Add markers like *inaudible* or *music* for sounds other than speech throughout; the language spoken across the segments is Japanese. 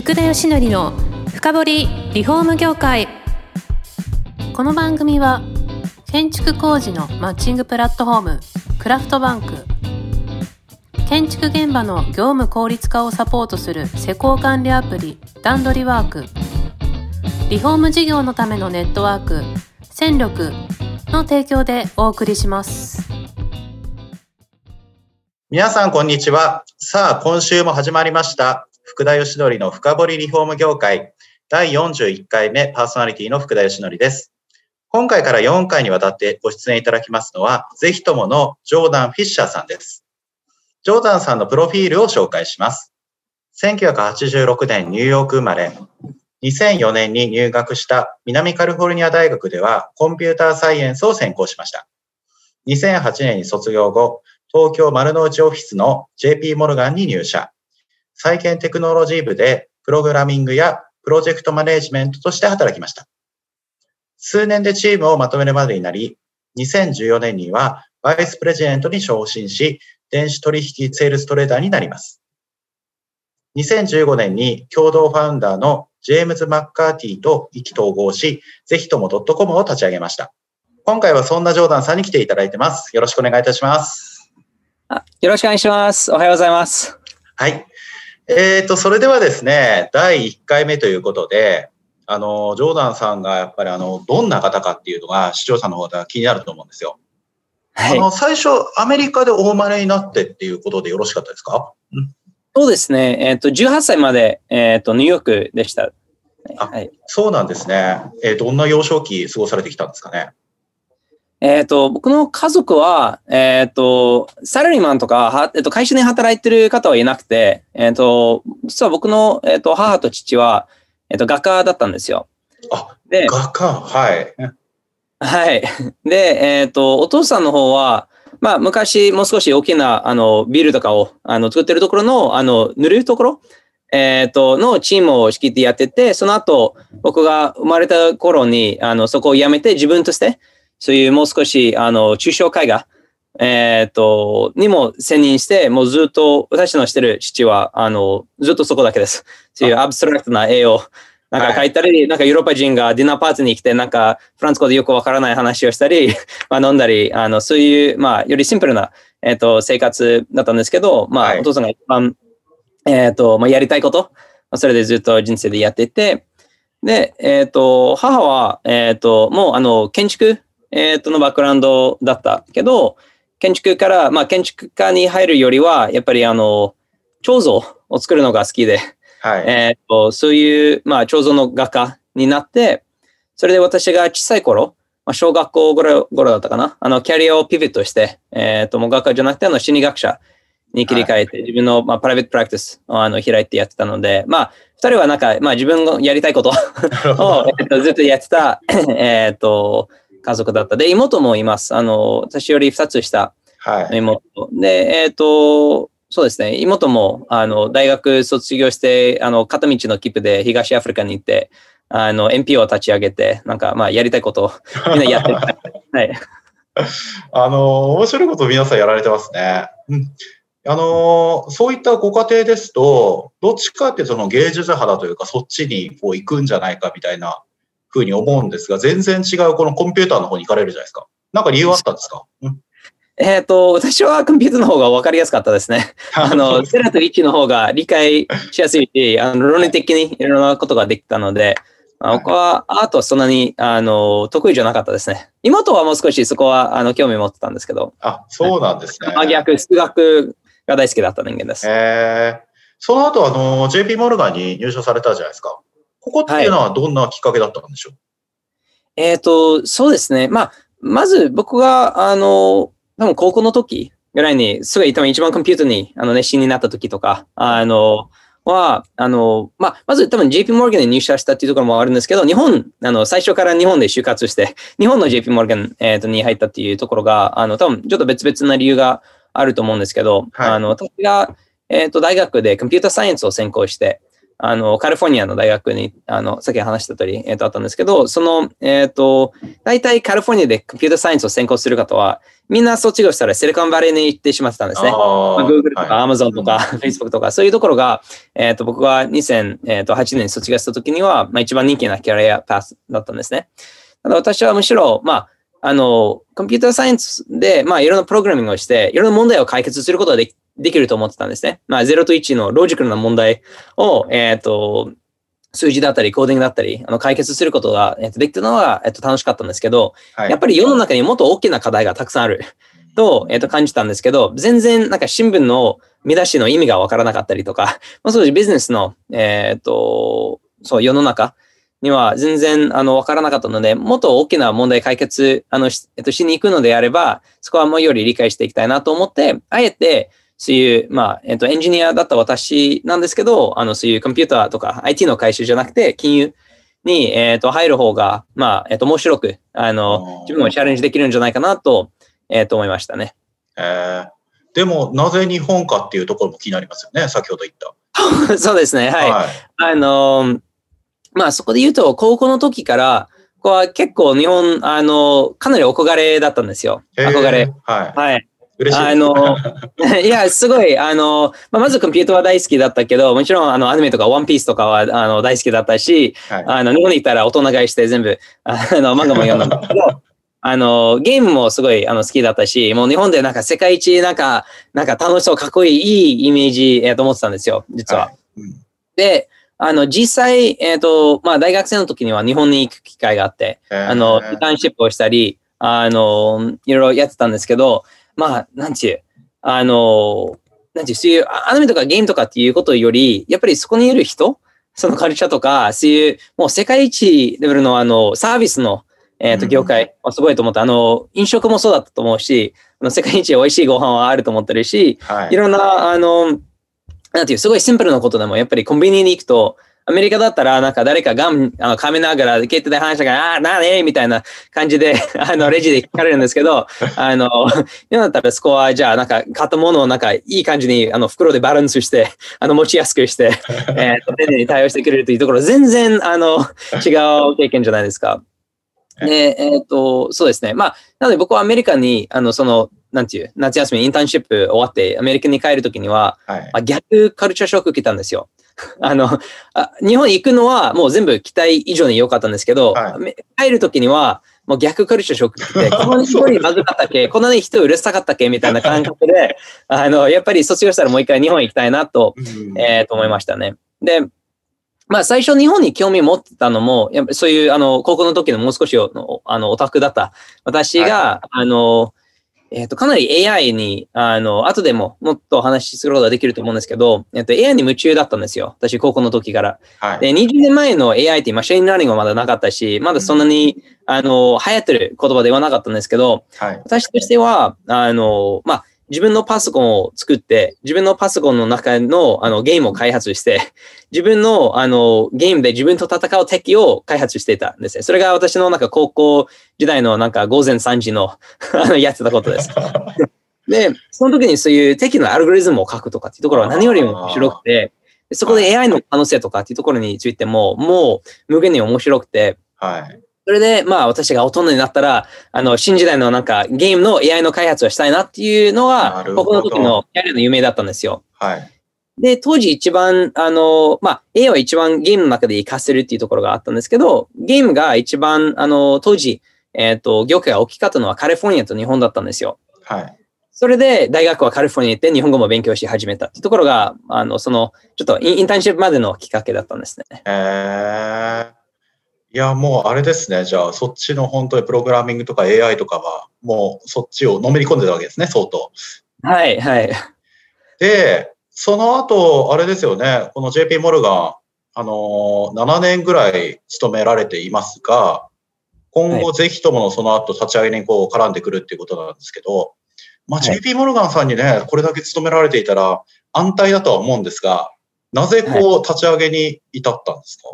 福田義則の深掘リフォーム業界。この番組は建築工事のマッチングプラットフォームクラフトバンク。建築現場の業務効率化をサポートする施工管理アプリ段取りワーク。リフォーム事業のためのネットワーク戦力の提供でお送りします。皆さんこんにちは。さあ今週も始まりました。福田義則の深掘りリフォーム業界第41回目パーソナリティの福田義則です。今回から4回にわたってご出演いただきますのは、ぜひとものジョーダン・フィッシャーさんです。ジョーダンさんのプロフィールを紹介します。1986年ニューヨーク生まれ、2004年に入学した南カリフォルニア大学ではコンピューターサイエンスを専攻しました。2008年に卒業後、東京丸の内オフィスの JP モルガンに入社。再建テクノロジー部でプログラミングやプロジェクトマネージメントとして働きました。数年でチームをまとめるまでになり、2014年にはバイスプレジデントに昇進し、電子取引セールストレーダーになります。2015年に共同ファウンダーのジェームズ・マッカーティと意気投合し、ぜひとも .com を立ち上げました。今回はそんなジョーダンさんに来ていただいてます。よろしくお願いいたします。よろしくお願いします。おはようございます。はい。えっ、ー、と、それではですね、第1回目ということで、あの、ジョーダンさんがやっぱりあの、どんな方かっていうのが視聴者の方では気になると思うんですよ。はい、あの、最初、アメリカで大生まれになってっていうことでよろしかったですか、うん、そうですね。えっ、ー、と、18歳まで、えっ、ー、と、ニューヨークでした。はい、そうなんですね。えー、どんな幼少期過ごされてきたんですかね？えっ、ー、と、僕の家族は、えっ、ー、と、サラリーマンとか、はえっ、ー、と、会社で働いてる方はいなくて、えっ、と、実は僕の、えっ、と、母と父は、えっ、と、画家だったんですよ。あ、で、画家？はい。はい。で、えっ、と、お父さんの方は、まあ、昔、もう少し大きな、あの、ビルとかを、あの、作ってるところの、あの、塗るところえっ、と、のチームを仕切ってやってて、その後、僕が生まれた頃に、あの、そこを辞めて自分として、そういうもう少し、あの、抽象絵画、えっ、ー、と、にも専任して、もうずっと、私のしてる父は、あの、ずっとそこだけです。そういうアブストラクトな絵を、なんか描いたり、はい、なんかヨーロッパ人がディナーパーティーに来て、なんかフランス語でよくわからない話をしたり、*laughs* まあ飲んだり、あの、そういう、まあ、よりシンプルな、えっ、ー、と、生活だったんですけど、まあ、はい、お父さんが一番、えっ、ー、と、まあ、やりたいこと、それでずっと人生でやっていて、で、えっ、と、母は、えっ、と、もう、あの、建築えっ、と、のバックグラウンドだったけど、建築から、まあ、建築家に入るよりは、やっぱりあの、彫像を作るのが好きで、はい、えっ、と、そういう、まあ、彫像の画家になって、それで私が小さい頃、まあ、小学校頃頃だったかな、あの、キャリアをピビットして、えっ、と、もう画家じゃなくて、あの、心理学者に切り替えて、はい、自分の、まあ、プライベートプラクティスをあの開いてやってたので、まあ、二人はなんか、まあ、自分がやりたいことを、えっと、ずっとやってた、えっと、家族だった。で、妹もいます。あの、私より2つ下妹。はい、で、えっ、ー、と、そうですね。妹も、あの、大学卒業して、あの、片道の切符で東アフリカに行って、あの、NPO を立ち上げて、なんか、まあ、やりたいことを *laughs* みんなやってる。はい。あの、面白いこと皆さんやられてますね。うん。あの、そういったご家庭ですと、どっちかってその芸術肌というか、そっちにこう行くんじゃないかみたいなふうに思うんですが、全然違うこのコンピューターの方に行かれるじゃないですか。なんか理由あったんですか、うんえっ、と、私はコンピューターの方が分かりやすかったですね。*laughs* あの、0と1の方が理解しやすいし、あの論理的にいろんなことができたので、はい、僕はアートはそんなにあの得意じゃなかったですね。妹はもう少しそこはあの興味持ってたんですけど。あ、そうなんですね。真逆、数学が大好きだった人間です。えー、その後、あの、JP モルガンに入所されたじゃないですか。ここっていうのはどんなきっかけだったんでしょう、はい、えっ、ー、と、そうですね。まあ、まず僕が、あの、多分高校の時ぐらいに、すごい多分一番コンピューターにあの熱心になった時とか、あの、は、あの、まあ、まず多分 JP モルガンに入社したっていうところもあるんですけど、日本、あの、最初から日本で就活して、日本の JP モルガン、えー、とに入ったっていうところが、あの、多分ちょっと別々な理由があると思うんですけど、はい、あの、私が、えっ、ー、と、大学でコンピューターサイエンスを専攻して、あの、カリフォルニアの大学に、あの、さっき話した通り、えっ、と、あったんですけど、その、えっ、と、大体カリフォルニアでコンピューターサイエンスを専攻する方は、みんな卒業したらシリコンバレーに行ってしまってたんですね。まあ、Google とか Amazon とか Facebook とか、そういうところが、えっ、と、僕が2008年に卒業した時には、まあ、一番人気なキャリアパスだったんですね。ただ私はむしろ、まあ、あの、コンピューターサイエンスで、まあ、いろんなプログラミングをして、いろんな問題を解決することができできると思ってたんですね。まあ、0と1のロジカルな問題を、えっ、ー、と、数字だったり、コーディングだったり、あの解決することが、えー、とできたのは、えー、と楽しかったんですけど、はい、やっぱり世の中にもっと大きな課題がたくさんあると,、えー、と感じたんですけど、全然なんか新聞の見出しの意味がわからなかったりとか、*laughs* まあ、そういうビジネスの、えっ、ー、と、そう、世の中には全然あのわからなかったので、もっと大きな問題解決あのし,、えっと、しに行くのであれば、そこはもうより理解していきたいなと思って、あえて、そういう、まあ、えっ、と、エンジニアだった私なんですけど、あの、そういうコンピューターとか IT の回収じゃなくて、金融に、えっ、と、入る方が、まあ、えっ、と、面白く、あの、自分もチャレンジできるんじゃないかなと、えっ、と、思いましたね。えー、でも、なぜ日本かっていうところも気になりますよね、先ほど言った。*laughs* そうですね、はい。はい、あの、まあ、そこで言うと、高校の時から、ここは結構日本、あの、かなり憧れだったんですよ。憧れ。はい。はい。嬉しい。あの、*laughs* いや、すごい、あの、まあ、まずコンピューターは大好きだったけど、もちろん、あの、アニメとかワンピースとかは、あの、大好きだったし、はい、あの、日本に行ったら大人買いして全部、あの、漫画も読んだんだけど、*laughs* あの、ゲームもすごいあの好きだったし、もう日本でなんか世界一なんか、なんか楽しそう、かっこいい、いいイメージ、えー、と思ってたんですよ、実は。はいうん、で、あの、実際、えっ、ー、と、まあ、大学生の時には日本に行く機会があって、あの、インターンシップをしたり、あの、いろいろやってたんですけど、まあ、なんちゅう、あの、なんちゅう、そういうアニメとかゲームとかっていうことより、やっぱりそこにいる人、そのカルチャーとか、そういう、もう世界一レベルのあの、サービスの、えっ、ー、と、業界はすごいと思った。あの、飲食もそうだったと思うし、あの世界一美味しいご飯はあると思ってるし、はい、いろんな、あの、なんていう、すごいシンプルなことでも、やっぱりコンビニに行くと、アメリカだったら、なんか誰かがん、あの、噛みながら、携帯で話したから、ああ、なねみたいな感じで、あの、レジで聞かれるんですけど、*laughs* あの、今だったらそこは、じゃあ、なんか、買ったものを、なんか、いい感じに、あの、袋でバランスして、あの、持ちやすくして、*laughs* えっ、と、丁寧に対応してくれるというところ、全然、あの、違う経験じゃないですか。*laughs* で、えっ、ー、と、そうですね。まあ、なので僕はアメリカに、あの、その、なんていう、夏休みインターンシップ終わって、アメリカに帰るときには、はい、あ逆カルチャーショック来たんですよ。*laughs* あのあ、日本に行くのはもう全部期待以上に良かったんですけど、はい、帰るときには、もう逆カルチャーショックって、*laughs* こんなに人まずかったっけ、こんなに人うるさかったっけ？みたいな感覚で、あの、やっぱり卒業したらもう一回日本行きたいなと、えー、と思いましたね。で、まあ最初日本に興味持ってたのも、やっぱそういうあの高校の時のもう少しあのオタクだった私が、はい、あの、えっ、ー、と、かなり AI に、あの、後でももっとお話しすることができると思うんですけど、えっ、ー、と、AI に夢中だったんですよ。私、高校の時から。はい、で、20年前の AI って machine learning はまだなかったし、まだそんなに、うん、あの、流行ってる言葉ではなかったんですけど、はい、私としては、あの、まあ、自分のパソコンを作って、自分のパソコンの中のあのゲームを開発して、*laughs* 自分のあのゲームで自分と戦う敵を開発していたんですね。それが私のなんか高校時代のなんか午前3時の *laughs* やってたことです。*laughs* で、その時にそういう敵のアルゴリズムを書くとかっていうところは何よりも面白くて、そこで AI の可能性とかっていうところについても、もう無限に面白くて、はい。それで、まあ、私が大人になったら、あの、新時代のなんか、ゲームの AI の開発をしたいなっていうのは、僕の時のキャリアの夢だったんですよ。はい。で、当時一番、あの、まあ、AI は一番ゲームの中で活かせるっていうところがあったんですけど、ゲームが一番、あの、当時、えっ、ー、と、業界が大きかったのはカリフォルニアと日本だったんですよ。はい。それで、大学はカリフォルニアに行って日本語も勉強し始めたっていうところが、あの、その、ちょっとインターンシップまでのきっかけだったんですね。えーいや、もうあれですね。じゃあ、そっちの本当にプログラミングとか AI とかは、もうそっちをのめり込んでたわけですね、相当。はい、はい。で、その後、あれですよね、この JP モルガン、あの7年ぐらい勤められていますが、今後ぜひともその後立ち上げにこう絡んでくるっていうことなんですけど、まあ、JP モルガンさんにね、これだけ勤められていたら安泰だとは思うんですが、なぜこう立ち上げに至ったんですか、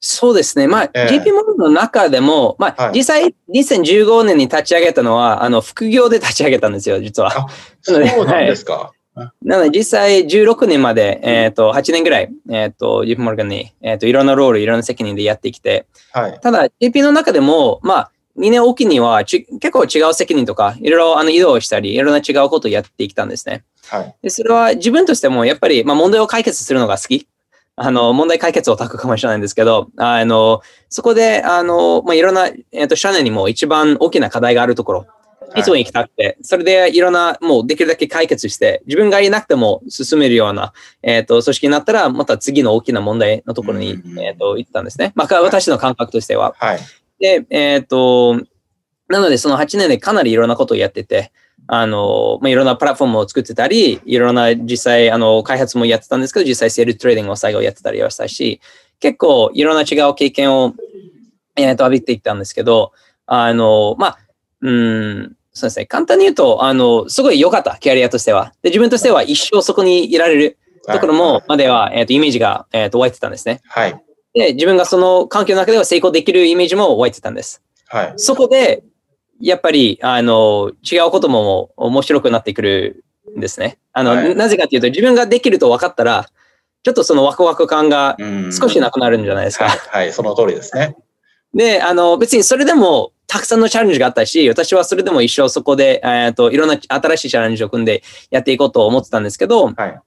そうですね。まあ、えー、GP モルの中でも、まあ、はい、実際、2015年に立ち上げたのは、あの、副業で立ち上げたんですよ、実は。*laughs* そうなんですか。はいなので実際16年まで、えっ、と、8年ぐらい、えっ、と、JP モルガンに、えっ、と、いろんなロール、いろんな責任でやってきて、はい。ただ JP の中でも、まあ、2年おきにはち結構違う責任とか、いろいろあの移動したり、いろんな違うことをやってきたんですね。はい。で、それは自分としてもやっぱり、まあ、問題を解決するのが好き。あの、問題解決をたくかもしれないんですけど、あの、そこで、あの、まあ、いろんな、えっ、と、社内にも一番大きな課題があるところ、いつも行きたくて、それでいろんな、もうできるだけ解決して、自分がいなくても進めるような、えっ、と、組織になったら、また次の大きな問題のところに、うんえっ、と、行ったんですね。まあ、私の感覚としては。はい。で、えっ、と、なのでその8年でかなりいろんなことをやってて、あの、まあ、いろんなプラットフォームを作ってたり、いろんな実際、あの、開発もやってたんですけど、実際 sales trading を最後やってたりはしたし、結構いろんな違う経験を、えっ、と、浴びていったんですけど、あの、まあ、うん、そうですね。簡単に言うと、あの、すごい良かった、キャリアとしては。で、自分としては一生そこにいられるところも、までは、えっ、と、イメージが、えっ、と、湧いてたんですね。はい。で、自分がその環境の中では成功できるイメージも湧いてたんです。はい。そこで、やっぱり、あの、違うことも面白くなってくるんですね。あの、はいなぜかというと、自分ができると分かったら、ちょっとそのワクワク感がうん少しなくなるんじゃないですか。はい。はい。その通りですね。で、あの、別にそれでも、たくさんのチャレンジがあったし、私はそれでも一生そこで、えっと、いろんな新しいチャレンジを組んでやっていこうと思ってたんですけど、はい。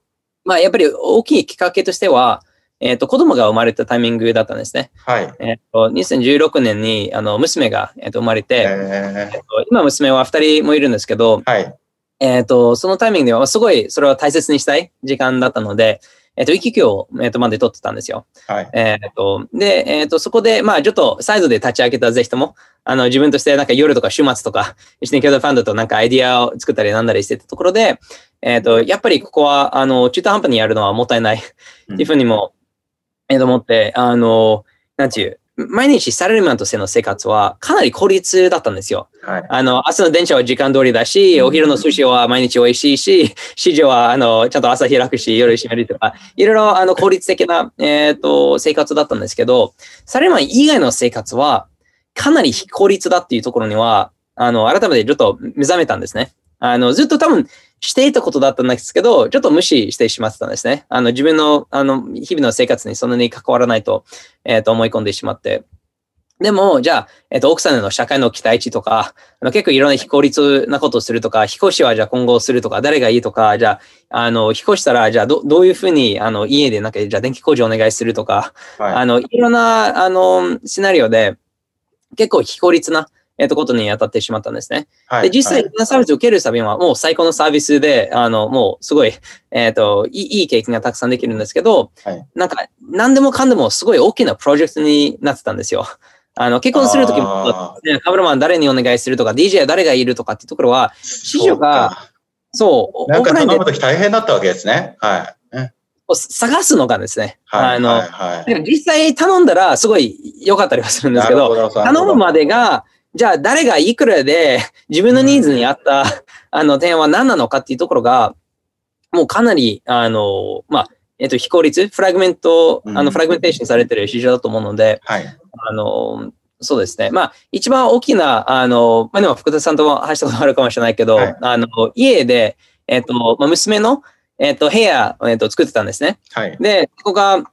まあ、やっぱり大きいきっかけとしては、えっ、と、子供が生まれたタイミングだったんですね。はい。えっ、と、2016年に、あの、娘が、えーと生まれて、ええっと今娘は2人もいるんですけど、ーはい。えっ、と、そのタイミングではすごいそれを大切にしたい時間だったので、えっ、と、育休を、えーとまで取ってたんですよ。はい。えっ、と、で、えっ、と、そこで、まあ、ちょっとサイドで立ち上げたぜひとも、あの、自分としてなんか夜とか週末とか、一年共同ファンドとなんかアイディアを作ったりなんだりしてたところで、えっ、と、やっぱりここは、あの、中途半端にやるのはもったいないっていうふうにも、えーと思って、あの、なんていう、毎日サラリーマンとしての生活はかなり効率だったんですよ。はい。あの、朝の電車は時間通りだし、うんお昼の寿司は毎日美味しいし、*laughs* 市場は、あの、ちゃんと朝開くし、夜閉めるとか、いろいろ、あの、効率的な、えっ、と、生活だったんですけど、サラリーマン以外の生活は、かなり非効率だっていうところには、あの、改めてちょっと目覚めたんですね。あの、ずっと多分していたことだったんですけど、ちょっと無視してしまってたんですね。あの、自分の、あの、日々の生活にそんなに関わらないと、えっ、と、思い込んでしまって。でも、じゃあ、えっ、と、奥さんへの社会の期待値とか、あの結構いろんな非効率なことをするとか、非公士はじゃあ今後するとか、誰がいいとか、じゃあ、あの、非公士したら、じゃあど、どういうふうに、あの、家でなんか、じゃあ電気工事お願いするとか、はい。あの、いろんな、あの、シナリオで、結構非効率な、えっ、と、ことに当たってしまったんですね。はいで、実際、このサービスを受けるサビはもう最高のサービスで、あの、もうすごい、*laughs* えっ、といい、いい経験がたくさんできるんですけど、はいなんか、何でもかんでもすごい大きなプロジェクトになってたんですよ。あの、結婚するときもあ、ねカメラマン誰にお願いするとか、DJ は誰がいるとかっていうところは、指示がそう、そうかなんか頼むとき大変だったわけですね。はい。ね探すのがですね。はい。あの、はい。はい。実際頼んだらすごい良かったりはするんですけど、ど頼むまでが、じゃあ誰がいくらで *laughs* 自分のニーズに合った、あの点は何なのかっていうところが、もうかなり、あの、まあ、えっと、非効率、フラグメント、あうんの、フラグメンテーションされてる市場だと思うので、はい。あの、そうですね。まあ、一番大きな、あの、まあ、でも福田さんとも話したことあるかもしれないけど、はいあの、家で、えっと、まあ、娘の、えっと、部屋、えっと、作ってたんですね。はい。で、ここが、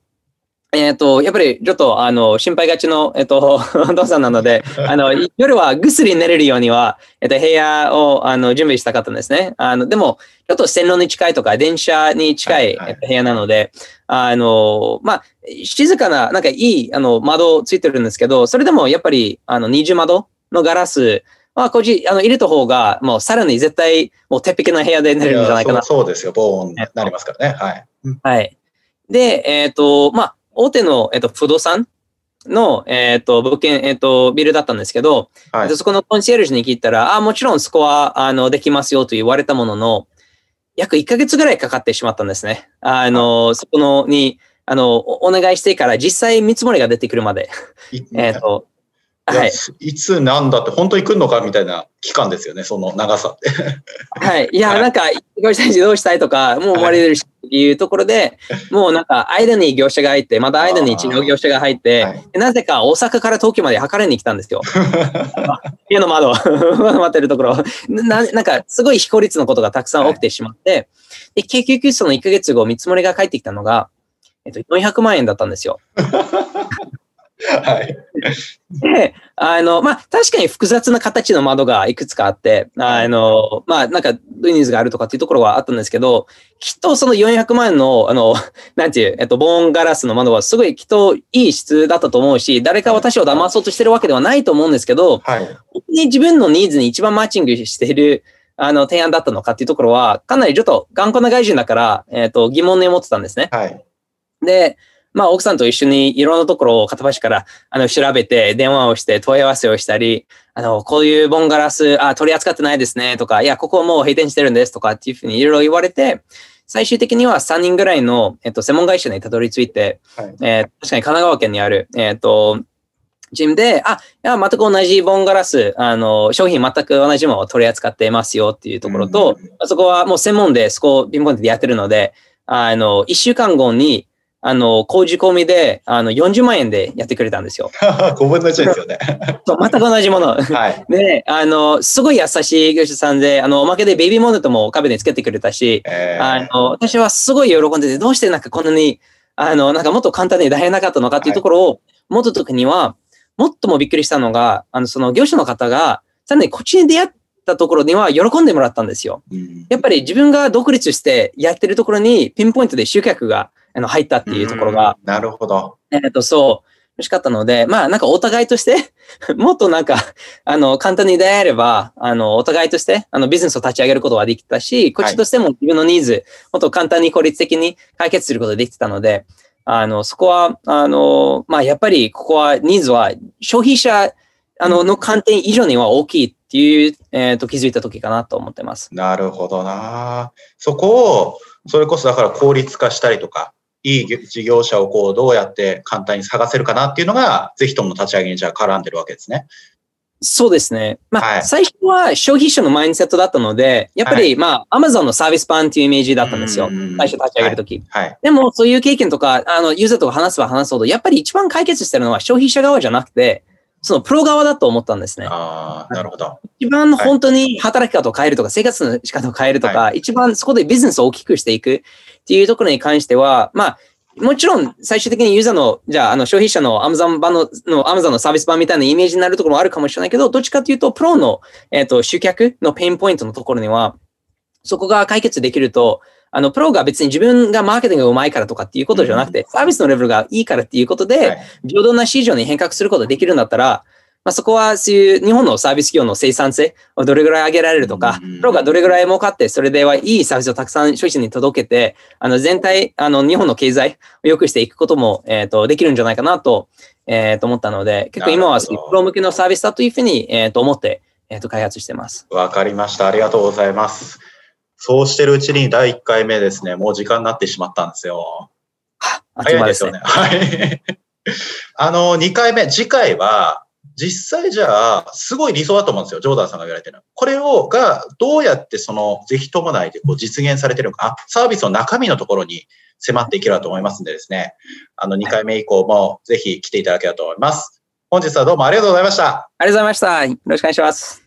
えっ、と、やっぱりちょっと、あの、心配がちの、えっ、と、*laughs* お父さんなので、*laughs* あの、夜はぐっすり寝れるようには、えっ、と、部屋を、あの、準備したかったんですね。あの、でも、ちょっと線路に近いとか、電車に近い、はいはいえっと部屋なので、あの、まあ、静かな、なんかいい、あの、窓ついてるんですけど、それでもやっぱり、あの、二重窓のガラス、まあ、こっち、あの、入れた方が、もうさらに絶対、もう鉄壁な部屋で寝れるんじゃないかなそうそうですよ。防音になりますからね。はい。はい。で、えっ、と、まあ、大手の、えっと不動産の、えっと物件、えっとビルだったんですけど、はいえっと。そこのコンシェルジュに聞いたら、あもちろんそこはあのできますよと言われたものの、約1ヶ月ぐらいかかってしまったんですね。あの、そこのに、あの、おお願いしてから実際見積もりが出てくるまで。い *laughs* えっ、と、はい、いつなんだって本当に来るのかみたいな期間ですよね、その長さって。はい。いや、なんか、業者にどうしたいとか、もう終わりでるしっていうところで、もうなんか、間に業者が入って、また間に違う業者が入って、はい、なぜか大阪から東京まで測りに来たんですよ。*laughs* 家の窓、*laughs* 待ってるところな。なんか、すごい非効率のことがたくさん起きてしまって、はい、で結局その1ヶ月後、見積もりが返ってきたのが、えっと、400万円だったんですよ。*laughs* はい。で、あの、まあ、確かに複雑な形の窓がいくつかあって、あの、まあ、なんか、ルニーズがあるとかっていうところはあったんですけど、きっとその400万円の、あの、なんていう、えっと、ボーンガラスの窓はすごいきっといい質だったと思うし、誰か私を騙そうとしてるわけではないと思うんですけど、はい、自分のニーズに一番マッチングしている、あの、提案だったのかっていうところは、かなりちょっと頑固な外人だから、えっと、疑問に思ってたんですね。はい。で、まあ、奥さんと一緒にいろんなところを片っ端からあの調べて、電話をして問い合わせをしたり、あの、こういうボンガラス、あ、取り扱ってないですね、とか、いや、ここもう閉店してるんですとかっていうふうにいろいろ言われて、最終的には3人ぐらいの、えっと、専門会社にたどり着いて、はい、えー、確かに神奈川県にある、えっ、と、ジムで、あ、いや、全く同じボンガラス、あの、商品全く同じものを取り扱ってますよっていうところと、うん、あそこはもう専門で、そこをピンポイントでやってるので、あの、1週間後に、あの、工事込みで、あの、40万円でやってくれたんですよ。*laughs* 5分の1ですよね。そう、全く同じもの。はい。*laughs* で、あの、すごい優しい業者さんで、あの、おまけでベビーモネットも壁につけてくれたし、えー、あの、私はすごい喜んでて、どうしてなんかこんなに、あの、なんかもっと簡単に大変なかったのかっていうところを、持った時には、もっともびっくりしたのが、あの、その業者の方が、さらにこっちに出会ったところには喜んでもらったんですよ。うん、やっぱり自分が独立してやってるところにピンポイントで集客があの入ったっていうところが、なるほど。えっ、と、そう、欲しかったので、まあなんかお互いとして *laughs* もっとなんか、あの、簡単に出会えれば、あの、お互いとして、あの、ビジネスを立ち上げることができたし、こっちとしても自分のニーズ、はい、もっと簡単に効率的に解決することができてたので、あの、そこは、あの、まあやっぱりここは、ニーズは消費者、あの、の観点以上には大きいっていう、えっ、ー、と、気づいた時かなと思ってます。なるほどな。そこを、それこそだから効率化したりとか、いい事業者をこうどうやって簡単に探せるかなっていうのが、ぜひともの立ち上げにじゃあ絡んでるわけですね。そうですね。まあ、はい、最初は消費者のマインドセットだったので、やっぱり、はい、まあ、アマゾンのサービスパンっていうイメージだったんですよ。最初立ち上げるとき、はい。でも、そういう経験とか、あの、ユーザーとか話せば話すほど、やっぱり一番解決してるのは消費者側じゃなくて、そのプロ側だと思ったんですね。ああ、なるほど。一番本当に働き方を変えるとか、生活の仕方を変えるとか、一番そこでビジネスを大きくしていくっていうところに関しては、まあ、もちろん、最終的にユーザーの、じゃあ、あの、消費者の Amazon 版の、の Amazon のサービス版みたいなイメージになるところもあるかもしれないけど、どっちかというと、プロの、えっ、ー、と、集客のペインポイントのところには、そこが解決できると、あの、プロが別に自分がマーケティングが上手いからとかっていうことじゃなくて、サービスのレベルがいいからっていうことで、平等な市場に変革することができるんだったら、まあ、そこはそういう日本のサービス業の生産性をどれぐらい上げられるとか、プロがどれぐらい儲かって、それではいいサービスをたくさん消費者に届けて、あの全体、あの日本の経済を良くしていくことも、えっ、ー、と、できるんじゃないかなと、えっ、ー、と思ったので、結構今はプロ向けのサービスだというふうに、えっ、ー、と思って、えっ、と開発してます。わかりました。ありがとうございます。そうしてるうちに第1回目ですね、もう時間になってしまったんですよ。早いですよね。はい。*laughs* あの、2回目、次回は、実際じゃあ、すごい理想だと思うんですよ。ジョーダンさんが言われてるの。これを、が、どうやってその、ぜひともないでこう実現されてるのか、あ、サービスの中身のところに迫っていければと思いますんでですね、あの、2回目以降もぜひ来ていただければと思います。本日はどうもありがとうございました。ありがとうございました。よろしくお願いします。